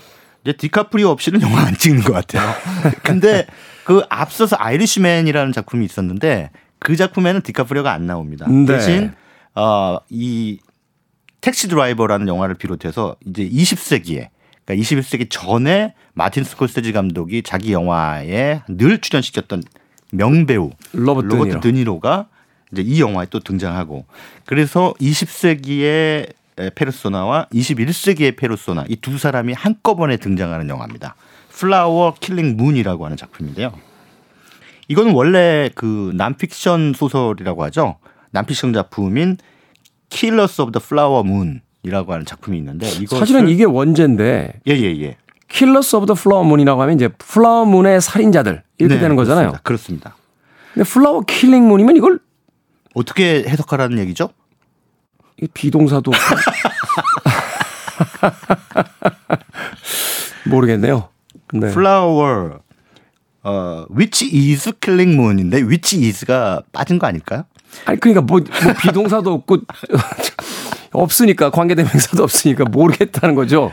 이제 디카프리오 없이는 영화 안 찍는 것 같아요. 근데 그 앞서서 아이리시맨이라는 작품이 있었는데 그 작품에는 디카프리오가 안 나옵니다. 네. 대신 어이 택시 드라이버라는 영화를 비롯해서 이제 20세기에 그러니까 21세기 전에 마틴 스콜세지 감독이 자기 영화에 늘 출연시켰던 명배우 로버트 로버트 드니로. 드니로 가 이제 이 영화에 또 등장하고 그래서 20세기의 페르소나와 21세기의 페르소나 이 두 사람이 한꺼번에 등장하는 영화입니다. Flower Killing Moon이라고 하는 작품인데요. 이거는 원래 그 논픽션 소설이라고 하죠. 논픽션 작품인 Killers of the Flower Moon이라고 하는 작품이 있는데 사실은 이게 원제인데 예예 예. Killers of the Flower Moon이라고 하면 이제 Flower Moon의 살인자들 이렇게 네, 되는 거잖아요. 그렇습니다. 그렇습니다. 근데 Flower Killing Moon이면 이걸 어떻게 해석하라는 얘기죠? 이 비동사도. 모르겠네요. 네. 플라워 어 which is killing moon인데 which is가 빠진 거 아닐까요? 아니 그러니까 뭐, 뭐 비동사도 없고 없으니까 관계대명사도 없으니까 모르겠다는 거죠.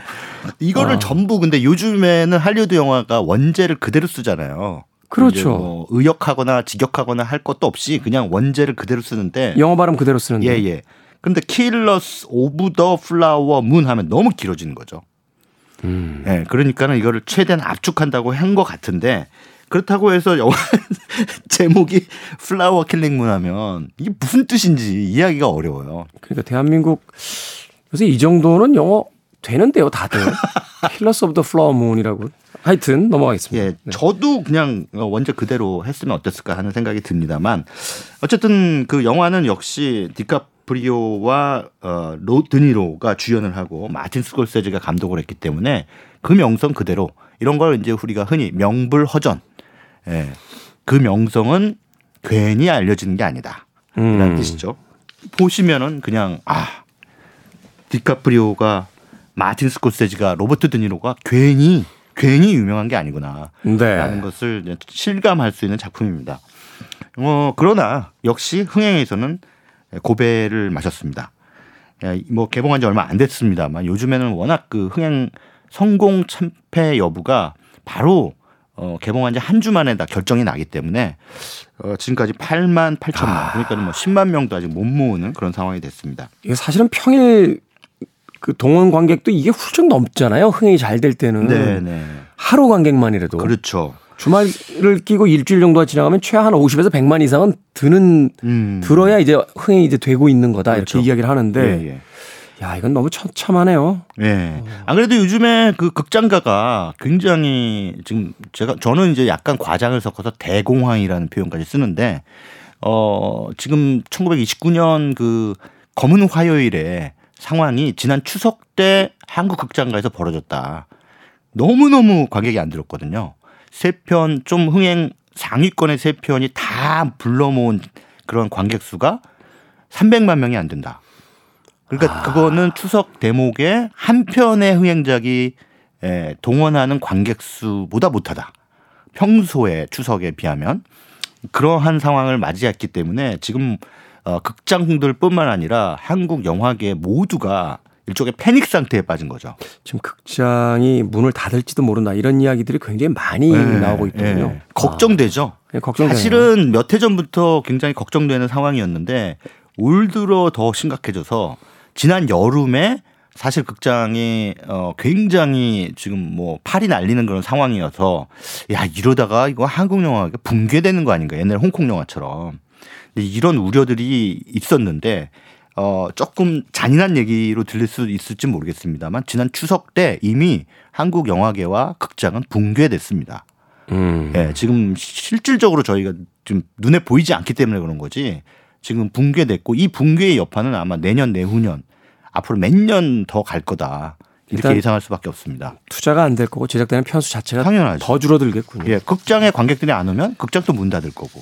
이거를 아. 전부 근데 요즘에는 할리우드 영화가 원제를 그대로 쓰잖아요. 그렇죠. 뭐 의역하거나 직역하거나 할 것도 없이 그냥 원제를 그대로 쓰는데 영어 발음 그대로 쓰는데. 예 예. 근데 Killers of the Flower Moon 하면 너무 길어지는 거죠. 음. 예, 그러니까는 이거를 최대한 압축한다고 한 것 같은데 그렇다고 해서 영화 제목이 Flower Killing Moon 하면 이게 무슨 뜻인지 이해하기가 어려워요. 그러니까 대한민국 요새 이 정도는 영어 되는데요, 다들. Killers of the Flower Moon이라고. 하여튼 넘어가겠습니다. 예, 저도 그냥 원제 그대로 했으면 어땠을까 하는 생각이 듭니다만 어쨌든 그 영화는 역시 디카프리오와 어, 로버트 드니로가 주연을 하고 마틴 스콜세지가 감독을 했기 때문에 그 명성 그대로 이런 걸 이제 우리가 흔히 명불허전. 예. 그 명성은 괜히 알려지는 게 아니다. 이라는 음. 뜻이죠. 보시면은 그냥 아 디카프리오가 마틴 스콜세지가 로버트 드니로가 괜히 괜히 유명한 게 아니구나. 네. 라는 것을 실감할 수 있는 작품입니다. 어, 그러나 역시 흥행에서는 고배를 마셨습니다. 예, 뭐 개봉한 지 얼마 안 됐습니다만 요즘에는 워낙 그 흥행 성공 참패 여부가 바로 어, 개봉한 지 한 주 만에 다 결정이 나기 때문에 어, 지금까지 8만 8천만 그러니까 뭐 10만 명도 아직 못 모으는 그런 상황이 됐습니다. 이게 사실은 평일 그 동원 관객도 이게 훌쩍 넘잖아요. 흥행이 잘 될 때는. 네, 네. 하루 관객만이라도. 그렇죠. 주말을 끼고 일주일 정도가 지나가면 최한 50에서 100만 이상은 드는 음. 들어야 이제 흥행이 이제 되고 있는 거다 그렇죠. 이렇게 이야기를 하는데 예, 예. 야 이건 너무 처참하네요. 예. 안 그래도 요즘에 그 극장가가 굉장히 지금 제가 저는 이제 약간 과장을 섞어서 대공황이라는 표현까지 쓰는데 어 지금 1929년 그 검은 화요일에 상황이 지난 추석 때 한국 극장가에서 벌어졌다. 너무너무 관객이 안 들었거든요. 세 편 좀 흥행 상위권의 세 편이 다 불러 모은 그런 관객 수가 300만 명이 안 된다. 그러니까 그거는 추석 대목에 한 편의 흥행작이 에, 동원하는 관객 수보다 못하다. 평소의 추석에 비하면 그러한 상황을 맞이했기 때문에 지금 어, 극장들뿐만 아니라 한국 영화계 모두가 일종의 패닉 상태에 빠진 거죠. 지금 극장이 문을 닫을지도 모른다 이런 이야기들이 굉장히 많이 네, 나오고 있거든요. 네. 걱정되죠. 아, 네, 걱정되네요. 사실은 몇 해 전부터 굉장히 걱정되는 상황이었는데 올 들어 더 심각해져서 지난 여름에 사실 극장이 어 굉장히 지금 뭐 팔이 날리는 그런 상황이어서 야 이러다가 이거 한국 영화가 붕괴되는 거 아닌가 옛날 홍콩 영화처럼 근데 이런 우려들이 있었는데 어 조금 잔인한 얘기로 들릴 수 있을지 모르겠습니다만 지난 추석 때 이미 한국 영화계와 극장은 붕괴됐습니다. 음. 예, 지금 실질적으로 저희가 좀 눈에 보이지 않기 때문에 그런 거지. 지금 붕괴됐고 이 붕괴의 여파는 아마 내년 내후년 앞으로 몇 년 더 갈 거다. 이렇게 예상할 수밖에 없습니다. 투자가 안 될 거고 제작되는 편수 자체가 당연하죠. 더 줄어들겠군요. 예, 극장에 관객들이 안 오면 극장도 문 닫을 거고.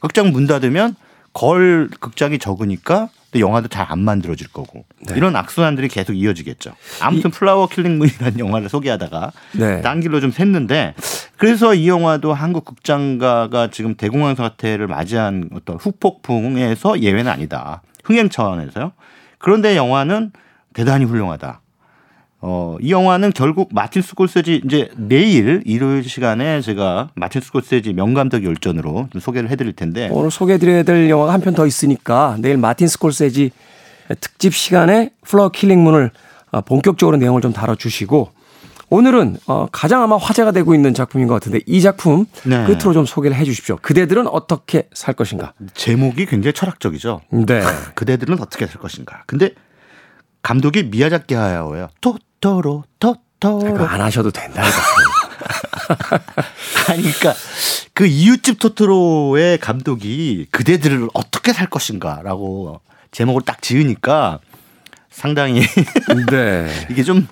극장 문 닫으면 걸 극장이 적으니까 또 영화도 잘 안 만들어질 거고. 네. 이런 악순환들이 계속 이어지겠죠. 아무튼 Flower Killing Moon이라는 영화를 소개하다가 네. 딴 길로 좀 샜는데 그래서 이 영화도 한국 극장가가 지금 대공황 사태를 맞이한 어떤 후폭풍에서 예외는 아니다. 흥행 차원에서요. 그런데 영화는 대단히 훌륭하다. 어, 이 영화는 결국 마틴 스콜세지 이제 내일 일요일 시간에 제가 마틴 스콜세지 명감독 열전으로 좀 소개를 해드릴 텐데 오늘 소개해드려야 될 영화가 한 편 더 있으니까 내일 마틴 스콜세지 특집 시간에 Flower Killing Moon을 어, 본격적으로 내용을 좀 다뤄주시고 오늘은 어, 가장 아마 화제가 되고 있는 작품인 것 같은데 이 작품 네. 끝으로 좀 소개를 해 주십시오. 그대들은 어떻게 살 것인가? 제목이 굉장히 철학적이죠. 네. 그대들은 어떻게 살 것인가. 근데 감독이 미야자키 하야오예요. 토토로 토토로. 안 하셔도 된다니까. 아니 그러니까 그 이웃집 토토로의 감독이 그대들을 어떻게 살 것인가라고 제목을 딱 지으니까 상당히 네. 이게 좀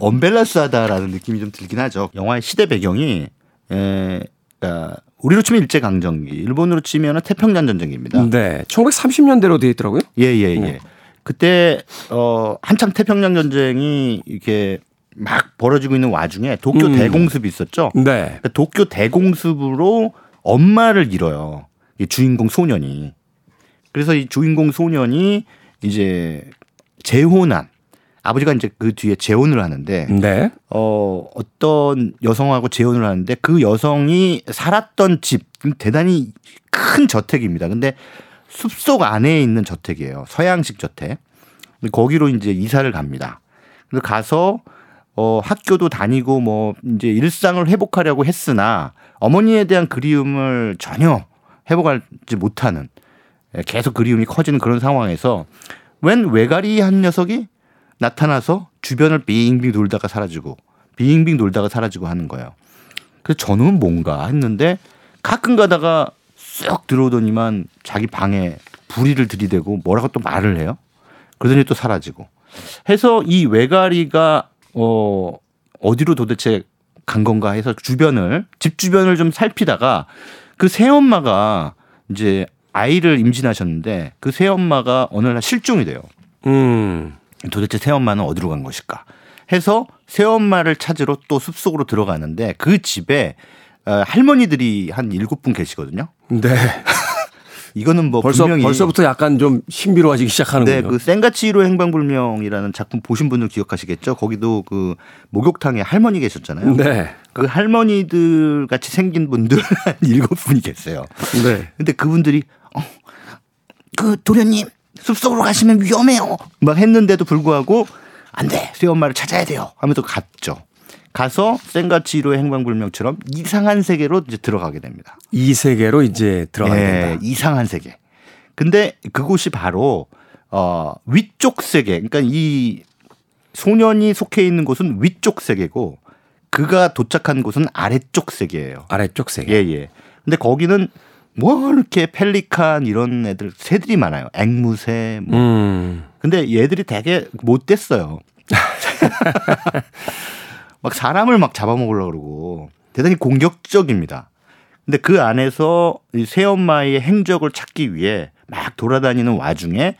언밸런스하다라는 느낌이 좀 들긴 하죠. 영화의 시대 배경이 에, 그러니까 우리로 치면 일제 강점기, 일본으로 치면은 태평양 전쟁입니다. 네. 1930년대로 되어 있더라고요. 예 예 예, 네. 예. 그때 어 한창 태평양 전쟁이 이렇게 막 벌어지고 있는 와중에 도쿄 음. 대공습이 있었죠. 네. 그러니까 도쿄 대공습으로 엄마를 잃어요. 이 주인공 소년이. 그래서 이 주인공 소년이 이제 재혼한 아버지가 이제 그 뒤에 재혼을 하는데 네. 어 어떤 여성하고 재혼을 하는데 그 여성이 살았던 집 대단히 큰 저택입니다. 근데 숲속 안에 있는 저택이에요. 서양식 저택. 거기로 이제 이사를 갑니다. 그래서 가서 어 학교도 다니고 뭐 이제 일상을 회복하려고 했으나 어머니에 대한 그리움을 전혀 회복하지 못하는 예, 계속 그리움이 커지는 그런 상황에서 웬 외가리 한 녀석이 나타나서 주변을 빙빙 돌다가 사라지고 빙빙 돌다가 사라지고 하는 거예요. 그래서 저는 뭔가 했는데 가끔 가다가 쓱 들어오더니만 자기 방에 불의를 들이대고 뭐라고 또 말을 해요. 그러더니 또 사라지고 해서 이 외가리가 어 어디로 도대체 간 건가 해서 주변을 집 주변을 좀 살피다가 그 새엄마가 이제 아이를 임신하셨는데 그 새엄마가 어느 날 실종이 돼요. 음. 도대체 새엄마는 어디로 간 것일까? 해서 새엄마를 찾으러 또 숲속으로 들어가는데 그 집에 어, 할머니들이 한 일곱 분 계시거든요. 네. 이거는 뭐 벌써 벌써부터 약간 좀 신비로워지기 시작하는군요. 네, 그 센가치로 행방불명이라는 작품 보신 분들 기억하시겠죠? 거기도 그 목욕탕에 할머니 계셨잖아요. 네. 그 할머니들 같이 생긴 분들 한 일곱 분이 계세요. 네. 근데 그분들이 어, 그 도련님 숲속으로 가시면 위험해요. 막 했는데도 불구하고 안 돼. 새엄마를 찾아야 돼요. 하면서 갔죠. 가서 센가치로의 행방불명처럼 이상한 세계로 이제 들어가게 됩니다. 이 세계로 이제 들어가게 예, 된다. 이상한 세계. 근데 그곳이 바로 어 위쪽 세계. 그러니까 이 소년이 속해 있는 곳은 위쪽 세계고 그가 도착한 곳은 아래쪽 세계예요. 아래쪽 세계. 예, 예. 근데 거기는 뭐 이렇게 펠리칸 이런 애들 새들이 많아요. 앵무새 뭐. 음. 근데 얘들이 되게 못 됐어요. 막 사람을 막 잡아먹으려고 그러고 대단히 공격적입니다. 근데 그 안에서 이 새엄마의 행적을 찾기 위해 막 돌아다니는 와중에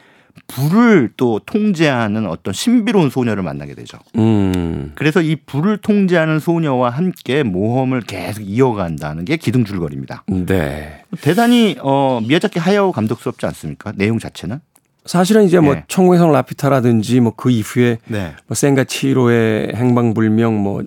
불을 또 통제하는 어떤 신비로운 소녀를 만나게 되죠. 음. 그래서 이 불을 통제하는 소녀와 함께 모험을 계속 이어간다는 게 기둥줄거리입니다. 네. 대단히 어 미야자키 하야오 감독스럽지 않습니까? 내용 자체는? 사실은 이제 뭐 네. 천국의 성 라퓨타라든지 뭐 그 이후에 네. 뭐 센과 치히로의 행방불명 뭐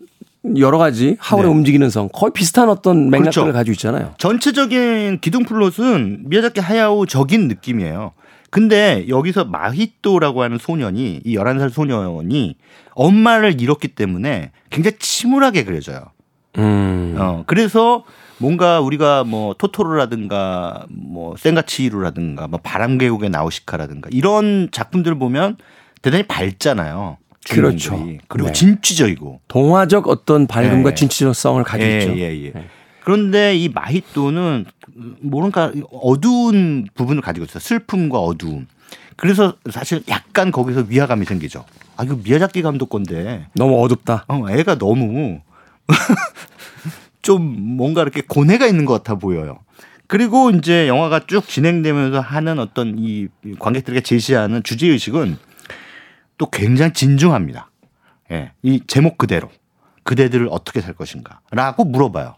여러 가지 하울의 네. 움직이는 성 거의 비슷한 어떤 맥락들을 그렇죠. 가지고 있잖아요. 전체적인 기둥 플롯은 미야자키 하야오적인 느낌이에요. 근데 여기서 마히토라고 하는 소년이 이 11살 소년이 엄마를 잃었기 때문에 굉장히 침울하게 그려져요. 음. 어, 그래서 뭔가 우리가 뭐 토토로라든가 뭐 센과 치히로라든가 뭐 바람계곡의 나우시카라든가 이런 작품들을 보면 대단히 밝잖아요. 그렇죠. 주인공들이. 그리고 네. 진취적이고. 동화적 어떤 밝음과 예. 진취적성을 가지고 예, 있죠. 예, 예. 네. 그런데 이 마히또는 뭔가 어두운 부분을 가지고 있어요. 슬픔과 어두움. 그래서 사실 약간 거기서 위화감이 생기죠. 아 이거 미야자키 감독 건데 너무 어둡다. 어, 애가 너무 좀 뭔가 이렇게 고뇌가 있는 것 같아 보여요. 그리고 이제 영화가 쭉 진행되면서 하는 어떤 이 관객들에게 제시하는 주제 의식은 또 굉장히 진중합니다. 예, 이 제목 그대로 그대들을 어떻게 살 것인가라고 물어봐요.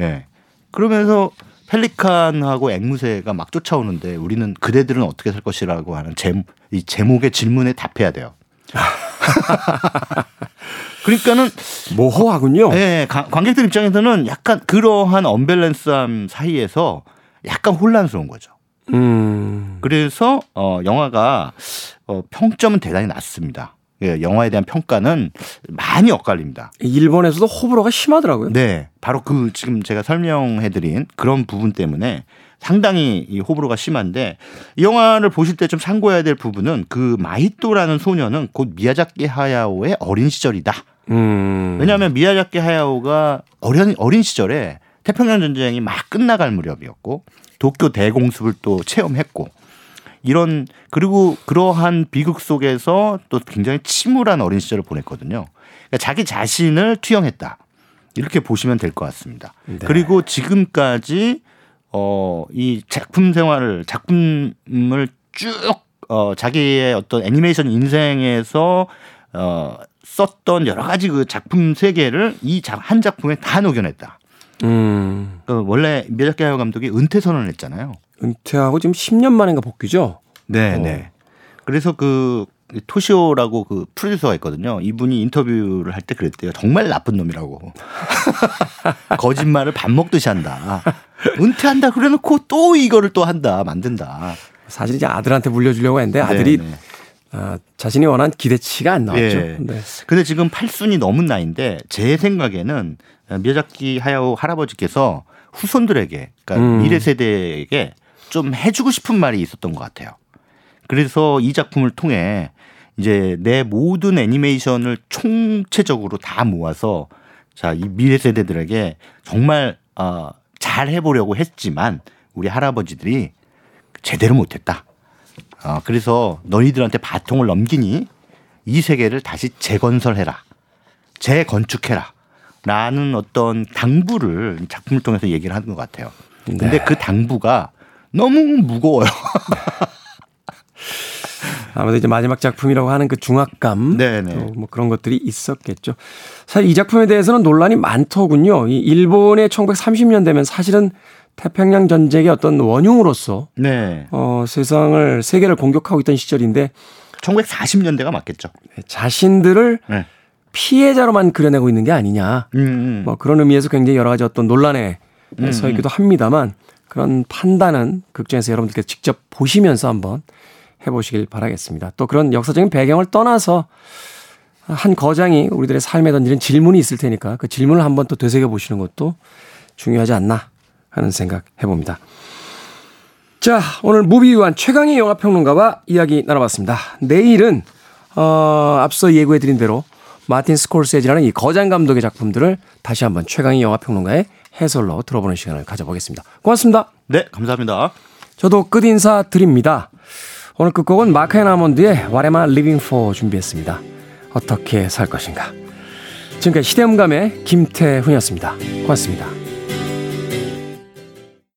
예, 그러면서 펠리칸하고 앵무새가 막 쫓아오는데 우리는 그대들은 어떻게 살 것이라고 하는 제, 이 제목의 질문에 답해야 돼요. 그러니까는 모호하군요. 예, 가- 관객들 입장에서는 약간 그러한 언밸런스함 사이에서 약간 혼란스러운 거죠. 음. 그래서 어 영화가 어 평점은 대단히 낮습니다. 예, 영화에 대한 평가는 많이 엇갈립니다. 일본에서도 호불호가 심하더라고요. 네, 바로 그 지금 제가 설명해드린 그런 부분 때문에 상당히 이 호불호가 심한데 이 영화를 보실 때 좀 참고해야 될 부분은 그 마히토라는 소녀는 곧 미야자키 하야오의 어린 시절이다. 음. 왜냐하면 미야자키 하야오가 어린 어린 시절에 태평양 전쟁이 막 끝나갈 무렵이었고 도쿄 대공습을 또 체험했고 이런 그리고 그러한 비극 속에서 또 굉장히 침울한 어린 시절을 보냈거든요. 그러니까 자기 자신을 투영했다 이렇게 보시면 될 것 같습니다. 네. 그리고 지금까지 어 이 작품 생활을 작품을 쭉 어, 자기의 어떤 애니메이션 인생에서 어, 썼던 여러 가지 그 작품 세계를 이 한 작품에 다 녹여냈다. 음. 그 원래 미야자키 감독이 은퇴 선언을 했잖아요. 은퇴하고 지금 10년 만인가 복귀죠. 네, 어. 네. 그래서 그 토시오라고 그 프로듀서가 있거든요. 이분이 인터뷰를 할 때 그랬대요. 정말 나쁜 놈이라고. 거짓말을 밥 먹듯이 한다. 은퇴한다 그래놓고 또 이거를 또 한다. 만든다. 사실 이제 아들한테 물려주려고 했는데 아들이 네, 네. 아, 자신이 원한 기대치가 안 나왔죠. 예. 네. 근데 지금 팔순이 넘은 나이인데 제 생각에는 미야자키 하야오 할아버지께서 후손들에게 그러니까 음. 미래 세대에게 좀 해주고 싶은 말이 있었던 것 같아요. 그래서 이 작품을 통해 이제 내 모든 애니메이션을 총체적으로 다 모아서 자 이 미래 세대들에게 정말 어, 잘 해보려고 했지만 우리 할아버지들이 제대로 못했다. 어, 그래서 너희들한테 바통을 넘기니 이 세계를 다시 재건설해라. 재건축해라. 라는 어떤 당부를 이 작품을 통해서 얘기를 하는 것 같아요. 근데 네. 그 당부가 너무 무거워요. 아무래도 이제 마지막 작품이라고 하는 그 중압감, 네네. 또뭐 그런 것들이 있었겠죠. 사실 이 작품에 대해서는 논란이 많더군요. 이 일본의 1930년 되면 사실은 태평양 전쟁의 어떤 원흉으로서 네. 어, 세상을 세계를 공격하고 있던 시절인데 1940년대가 맞겠죠. 자신들을 네. 피해자로만 그려내고 있는 게 아니냐. 음, 음. 뭐 그런 의미에서 굉장히 여러 가지 어떤 논란에 음, 서 있기도 합니다만 그런 판단은 극장에서 여러분들께서 직접 보시면서 한번 해보시길 바라겠습니다. 또 그런 역사적인 배경을 떠나서 한 거장이 우리들의 삶에 던지는 질문이 있을 테니까 그 질문을 한번 또 되새겨 보시는 것도 중요하지 않나 하는 생각 해봅니다. 자, 오늘 무비유환 최광희 영화평론가와 이야기 나눠봤습니다. 내일은, 어, 앞서 예고해드린 대로 마틴 스콜세지라는 이 거장 감독의 작품들을 다시 한번 최광희 영화평론가의 해설로 들어보는 시간을 가져보겠습니다. 고맙습니다. 네, 감사합니다. 저도 끝 인사 드립니다. 오늘 끝곡은 마크 앤 아몬드의 What am I living for 준비했습니다. 어떻게 살 것인가. 지금까지 시대음감의 김태훈이었습니다. 고맙습니다.